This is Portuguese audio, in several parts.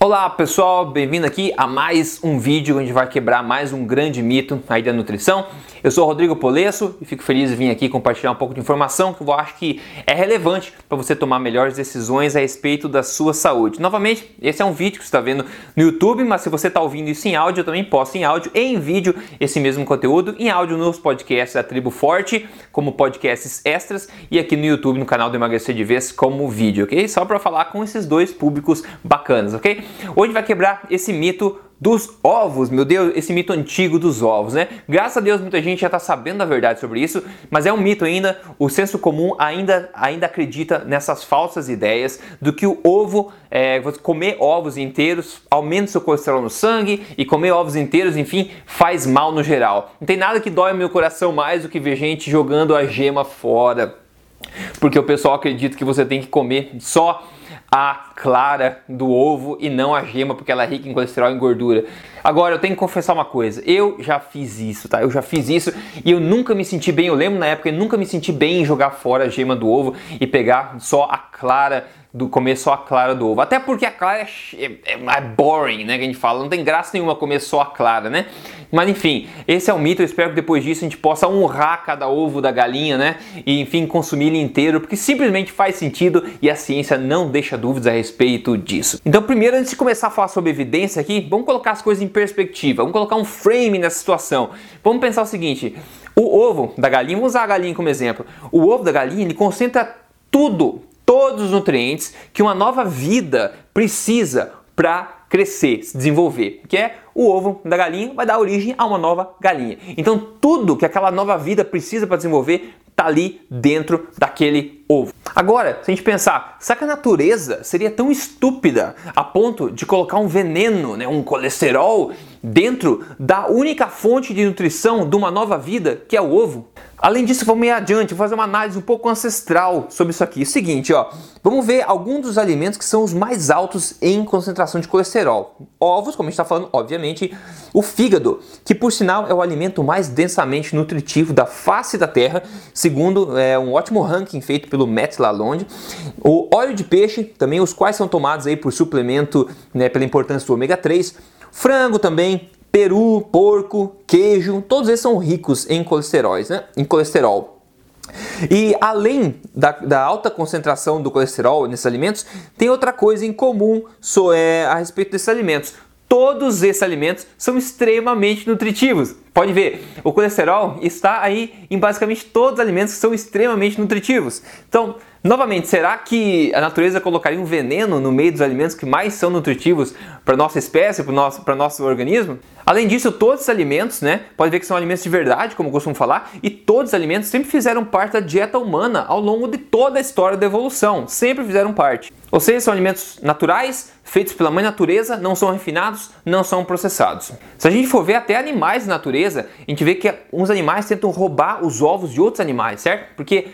Olá pessoal, bem-vindo aqui a mais um vídeo onde vai quebrar mais um grande mito aí da nutrição. Eu sou Rodrigo Polesso e fico feliz de vir aqui compartilhar um pouco de informação que eu acho que é relevante para você tomar melhores decisões a respeito da sua saúde. Novamente, esse é um vídeo que você está vendo no YouTube, mas se você está ouvindo isso em áudio, eu também posto em áudio e em vídeo esse mesmo conteúdo em áudio nos podcasts da Tribo Forte, como podcasts extras, e aqui no YouTube, no canal do Emagrecer de Vez, como vídeo, ok? Só para falar com esses dois públicos bacanas, ok? Hoje vai quebrar esse mito dos ovos, meu Deus, esse mito antigo dos ovos, né? Graças a Deus muita gente já está sabendo a verdade sobre isso, mas é um mito ainda. O senso comum ainda, ainda acredita nessas falsas ideias do que o ovo, é, comer ovos inteiros aumenta seu colesterol no sangue e comer ovos inteiros, enfim, faz mal no geral. Não tem nada que dói meu coração mais do que ver gente jogando a gema fora, porque o pessoal acredita que você tem que comer só a clara do ovo e não a gema, porque ela é rica em colesterol e gordura. Agora, eu tenho que confessar uma coisa, eu já fiz isso, tá? Eu já fiz isso e eu nunca me senti bem, eu lembro na época, eu nunca me senti bem em jogar fora a gema do ovo e pegar só a clara do comer só a clara do ovo. Até porque a clara é, é, é, boring, né? Que a gente fala, não tem graça nenhuma comer só a clara, né? Mas enfim, esse é o mito. Eu espero que depois disso a gente possa honrar cada ovo da galinha, né? E enfim, consumir ele inteiro, porque simplesmente faz sentido e a ciência não deixa dúvidas a respeito disso. Então, primeiro, antes de começar a falar sobre evidência aqui, vamos colocar as coisas em perspectiva, vamos colocar um frame nessa situação. Vamos pensar o seguinte: o ovo da galinha, vamos usar a galinha como exemplo. O ovo da galinha ele concentra tudo, todos os nutrientes que uma nova vida precisa para crescer, se desenvolver, que é o ovo da galinha vai dar origem a uma nova galinha. Então tudo que aquela nova vida precisa para desenvolver está ali dentro daquele ovo. Agora, se a gente pensar, será que a natureza seria tão estúpida a ponto de colocar um veneno, né, um colesterol, dentro da única fonte de nutrição de uma nova vida, que é o ovo? Além disso, vamos ir adiante, vou fazer uma análise um pouco ancestral sobre isso aqui. É o seguinte, ó, vamos ver alguns dos alimentos que são os mais altos em concentração de colesterol. Ovos, como a gente está falando, obviamente, o fígado, que por sinal é o alimento mais densamente nutritivo da face da Terra, segundo é, um ótimo ranking feito pelo Matt Lalonde. O óleo de peixe, também os quais são tomados aí por suplemento, né, pela importância do ômega 3. Frango também, peru, porco, queijo, todos eles são ricos em colesterol, né? Em colesterol. E além da, da, alta concentração do colesterol nesses alimentos, tem outra coisa em comum so, é, a respeito desses alimentos. Todos esses alimentos são extremamente nutritivos. Pode ver, o colesterol está aí em basicamente todos os alimentos que são extremamente nutritivos. Então, Novamente, será que a natureza colocaria um veneno no meio dos alimentos que mais são nutritivos para nossa espécie, para o nosso, nosso organismo? Além disso, todos os alimentos, né, pode ver que são alimentos de verdade, como eu costumo falar, e todos os alimentos sempre fizeram parte da dieta humana ao longo de toda a história da evolução, sempre fizeram parte. Ou seja, são alimentos naturais, feitos pela mãe natureza, não são refinados, não são processados. Se a gente for ver até animais de natureza, a gente vê que uns animais tentam roubar os ovos de outros animais, certo? Porque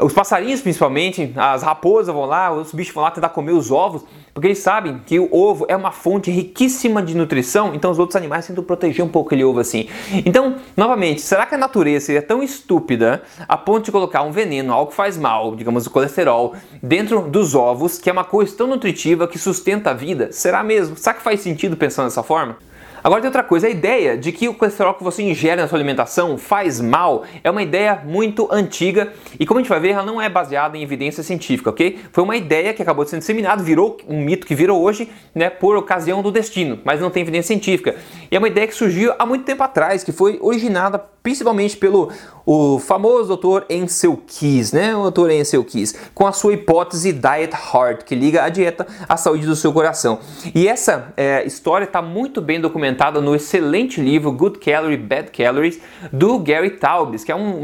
os passarinhos, principalmente, as raposas vão lá, os bichos vão lá tentar comer os ovos, porque eles sabem que o ovo é uma fonte riquíssima de nutrição, então os outros animais tentam proteger um pouco aquele ovo assim. Então, novamente, será que a natureza seria tão estúpida a ponto de colocar um veneno, algo que faz mal, digamos o colesterol, dentro dos ovos, que é uma coisa tão nutritiva que sustenta a vida? Será mesmo? Será que faz sentido pensar dessa forma? Agora tem outra coisa, a ideia de que o colesterol que você ingere na sua alimentação faz mal é uma ideia muito antiga e como a gente vai ver, ela não é baseada em evidência científica, ok? Foi uma ideia que acabou sendo disseminada, virou um mito que virou hoje, né, por ocasião do destino, mas não tem evidência científica. E é uma ideia que surgiu há muito tempo atrás, que foi originada principalmente pelo o famoso doutor Ansel Keys, né? O doutor Ansel Keys, com a sua hipótese Diet Heart, que liga a dieta à saúde do seu coração. E essa é, história está muito bem documentada no excelente livro Good Calorie, Bad Calories, do Gary Taubes, que é um,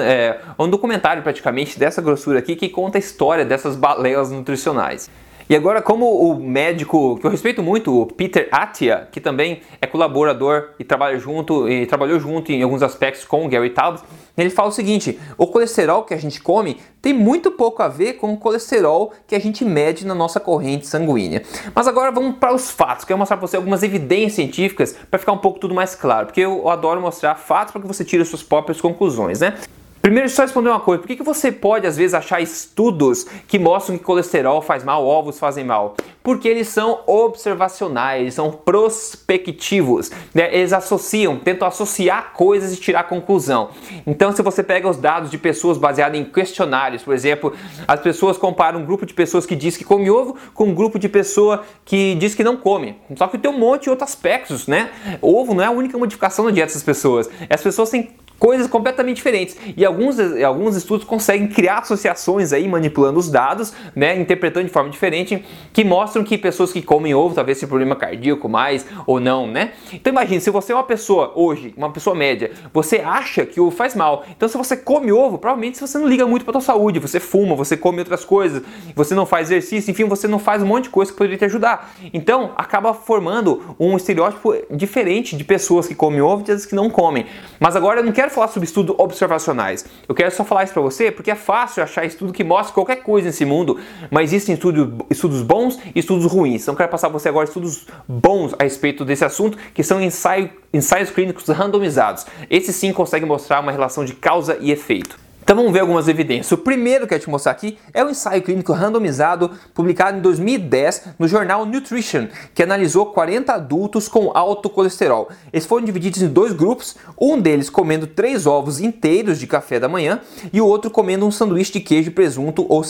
é, um documentário praticamente dessa grossura aqui, que conta a história dessas baleias nutricionais. E agora, como o médico que eu respeito muito, o Peter Attia, que também é colaborador e trabalha junto e trabalhou junto em alguns aspectos com o Gary Taubes, ele fala o seguinte: o colesterol que a gente come tem muito pouco a ver com o colesterol que a gente mede na nossa corrente sanguínea. Mas agora vamos para os fatos. Quero mostrar para você algumas evidências científicas para ficar um pouco tudo mais claro, porque eu adoro mostrar fatos para que você tire suas próprias conclusões, né? Primeiro, só responder uma coisa: por que, que você pode às vezes achar estudos que mostram que colesterol faz mal, ovos fazem mal? Porque eles são observacionais, são prospectivos, né? eles associam, tentam associar coisas e tirar conclusão. Então, se você pega os dados de pessoas baseadas em questionários, por exemplo, as pessoas comparam um grupo de pessoas que diz que come ovo com um grupo de pessoa que diz que não come. Só que tem um monte de outros aspectos, né? Ovo não é a única modificação na dieta dessas pessoas. As pessoas têm coisas completamente diferentes. E alguns, alguns estudos conseguem criar associações aí, manipulando os dados, né, interpretando de forma diferente, que mostram que pessoas que comem ovo talvez tenham problema cardíaco mais ou não, né? Então imagine, se você é uma pessoa hoje, uma pessoa média, você acha que ovo faz mal. Então se você come ovo, provavelmente você não liga muito para tua saúde, você fuma, você come outras coisas, você não faz exercício, enfim, você não faz um monte de coisa que poderia te ajudar. Então acaba formando um estereótipo diferente de pessoas que comem ovo e das que não comem. Mas agora eu não quero quero falar sobre estudos observacionais. Eu quero só falar isso para você porque é fácil achar estudo que mostra qualquer coisa nesse mundo, mas existem estudos, estudos bons e estudos ruins. Então, quero passar para você agora estudos bons a respeito desse assunto, que são ensaio, ensaios clínicos randomizados. Esses sim conseguem mostrar uma relação de causa e efeito. Então vamos ver algumas evidências. O primeiro que eu te mostrar aqui é o ensaio clínico randomizado publicado em 2010 no jornal Nutrition, que analisou 40 adultos com alto colesterol. Eles foram divididos em dois grupos, um deles comendo três ovos inteiros de café da manhã e o outro comendo um sanduíche de queijo, presunto ou,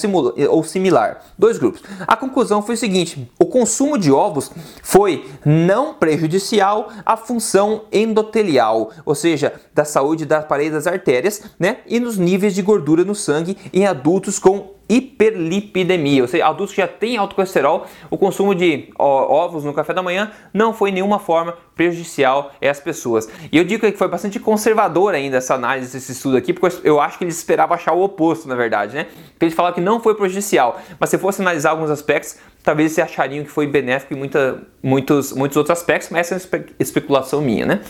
ou similar. Dois grupos. A conclusão foi o seguinte: o consumo de ovos foi não prejudicial à função endotelial, ou seja, da saúde das paredes das artérias, né? E nos níveis níveis de gordura no sangue em adultos com hiperlipidemia, ou seja, adultos que já têm alto colesterol, o consumo de ovos no café da manhã não foi em nenhuma forma prejudicial essas pessoas. E eu digo que foi bastante conservador ainda essa análise, esse estudo aqui, porque eu acho que eles esperavam achar o oposto, na verdade, né? Porque eles falaram que não foi prejudicial, mas se fosse analisar alguns aspectos, talvez eles achariam que foi benéfico em muita, muitos, muitos outros aspectos, mas essa é uma especulação minha, né?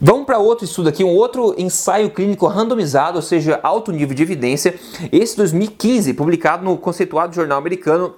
Vamos para outro estudo aqui, um outro ensaio clínico randomizado, ou seja, alto nível de evidência. Esse 2015, publicado no conceituado jornal americano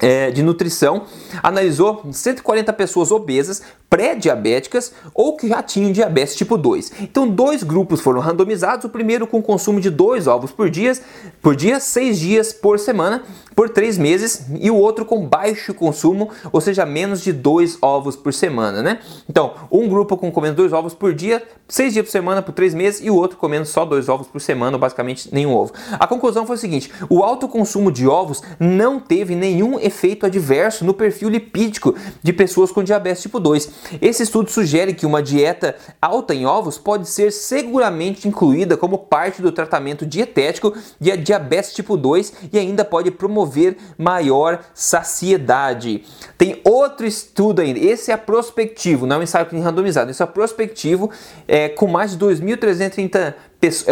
é, de nutrição, analisou 140 pessoas obesas pré-diabéticas ou que já tinham diabetes tipo 2. Então, dois grupos foram randomizados, o primeiro com consumo de dois ovos por dia, por dia, seis dias por semana, por três meses, e o outro com baixo consumo, ou seja, menos de dois ovos por semana, né? Então, um grupo com comendo dois ovos por dia, seis dias por semana, por três meses, e o outro comendo só dois ovos por semana, ou basicamente nenhum ovo. A conclusão foi o seguinte: o alto consumo de ovos não teve nenhum efeito adverso no perfil lipídico de pessoas com diabetes tipo 2. Esse estudo sugere que uma dieta alta em ovos pode ser seguramente incluída como parte do tratamento dietético de diabetes tipo 2 e ainda pode promover maior saciedade. Tem outro estudo ainda, esse é prospectivo, não é um ensaio randomizado, esse é prospectivo é, com mais de 2.330 é,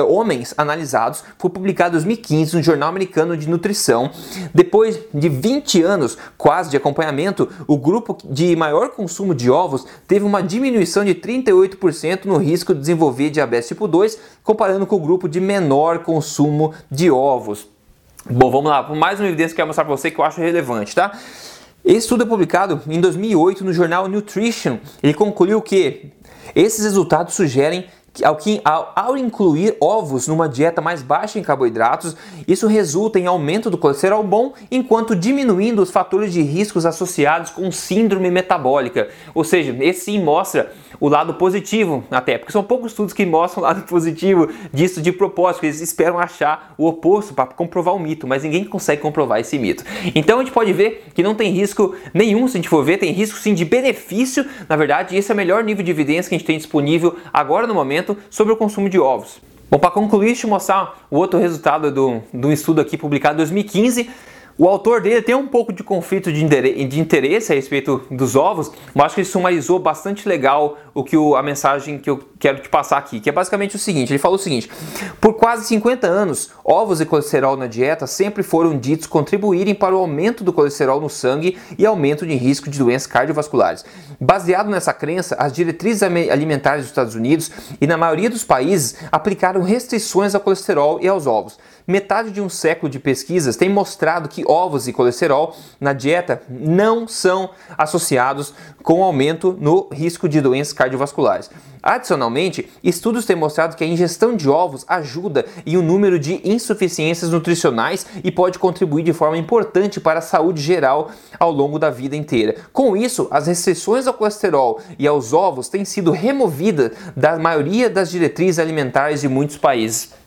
homens analisados, foi publicado em 2015 no Jornal Americano de Nutrição. Depois de 20 anos quase de acompanhamento, o grupo de maior consumo de ovos teve uma diminuição de 38% no risco de desenvolver diabetes tipo 2, comparando com o grupo de menor consumo de ovos. Bom, vamos lá, mais uma evidência que eu quero mostrar para você que eu acho relevante, tá? Esse estudo é publicado em 2008 no jornal Nutrition. Ele concluiu que esses resultados sugerem ao, ao, ao, incluir ovos numa dieta mais baixa em carboidratos, isso resulta em aumento do colesterol bom, enquanto diminuindo os fatores de riscos associados com síndrome metabólica. Ou seja, esse sim mostra o lado positivo até, porque são poucos estudos que mostram o lado positivo disso de propósito, eles esperam achar o oposto para comprovar o mito, mas ninguém consegue comprovar esse mito. Então a gente pode ver que não tem risco nenhum, se a gente for ver, tem risco sim de benefício, na verdade, esse é o melhor nível de evidência que a gente tem disponível agora no momento sobre o consumo de ovos. Bom, para concluir, eu mostrar o outro resultado do, do estudo aqui publicado em 2015 o autor dele tem um pouco de conflito de interesse a respeito dos ovos, mas acho que ele sumarizou bastante legal o que o, a mensagem que eu quero te passar aqui, que é basicamente o seguinte: ele falou o seguinte: por quase 50 anos, ovos e colesterol na dieta sempre foram ditos contribuírem para o aumento do colesterol no sangue e aumento de risco de doenças cardiovasculares. Baseado nessa crença, as diretrizes alimentares dos Estados Unidos e na maioria dos países aplicaram restrições ao colesterol e aos ovos. Metade de um século de pesquisas tem mostrado que ovos e colesterol na dieta não são associados com aumento no risco de doenças cardiovasculares. Adicionalmente, estudos têm mostrado que a ingestão de ovos ajuda em um número de insuficiências nutricionais e pode contribuir de forma importante para a saúde geral ao longo da vida inteira. Com isso, as restrições ao colesterol e aos ovos têm sido removidas da maioria das diretrizes alimentares de muitos países.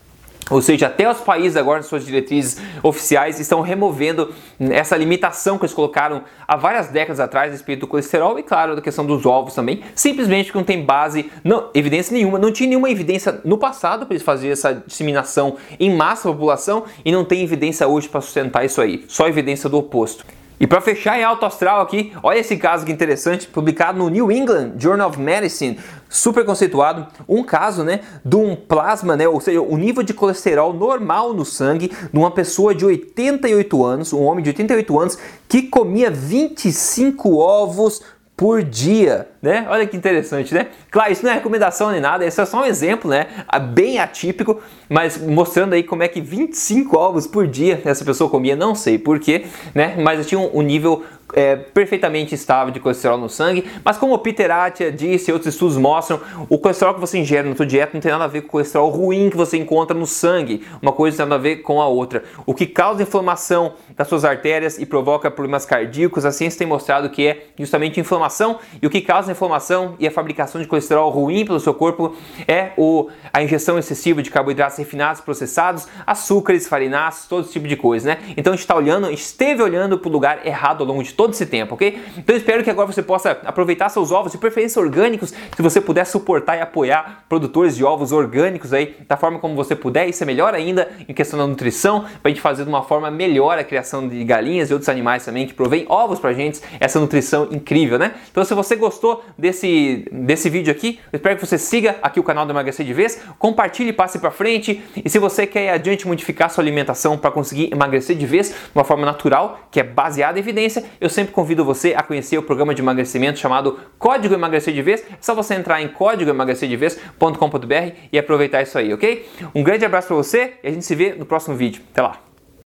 Ou seja, até os países agora, nas suas diretrizes oficiais, estão removendo essa limitação que eles colocaram há várias décadas atrás a respeito do colesterol e, claro, da questão dos ovos também, simplesmente porque não tem base, não, evidência nenhuma, não tinha nenhuma evidência no passado para eles fazerem essa disseminação em massa da população e não tem evidência hoje para sustentar isso aí, só evidência do oposto. E para fechar em alto astral aqui, olha esse caso que interessante, publicado no New England Journal of Medicine, super conceituado, um caso, né, de um plasma, né, ou seja, o nível de colesterol normal no sangue de uma pessoa de 88 anos, um homem de 88 anos que comia 25 ovos por dia, né? Olha que interessante, né? Claro, isso não é recomendação nem nada, esse é só um exemplo, né? Bem atípico, mas mostrando aí como é que 25 ovos por dia essa pessoa comia, não sei porquê, né? Mas tinha um, nível é, perfeitamente estável de colesterol no sangue, mas como o Peter Attia disse e outros estudos mostram, o colesterol que você ingere na sua dieta não tem nada a ver com o colesterol ruim que você encontra no sangue, uma coisa tem nada a ver com a outra. O que causa inflamação das suas artérias e provoca problemas cardíacos, a ciência tem mostrado que é justamente inflamação, e o que causa inflamação e a fabricação de colesterol ruim pelo seu corpo é o, a ingestão excessiva de carboidratos refinados, processados, açúcares, farináceos, todo esse tipo de coisa, né? Então a gente está olhando, esteve olhando para o lugar errado ao longo de todo esse tempo, ok? Então espero que agora você possa aproveitar seus ovos, de preferência orgânicos, se você puder suportar e apoiar produtores de ovos orgânicos aí, da forma como você puder, isso é melhor ainda em questão da nutrição, para a gente fazer de uma forma melhor a criação de galinhas e outros animais também que provém ovos pra gente, essa nutrição incrível, né? Então se você desse, desse vídeo aqui, eu espero que você siga aqui o canal do Emagrecer de Vez, compartilhe, passe para frente, e se você quer adiante modificar sua alimentação para conseguir emagrecer de vez de uma forma natural, que é baseada em evidência, eu sempre convido você a conhecer o programa de emagrecimento chamado Código Emagrecer de Vez. É só você entrar em códigoemagrecerdevez.com.br e aproveitar isso aí, ok? Um grande abraço para você e a gente se vê no próximo vídeo. Até lá!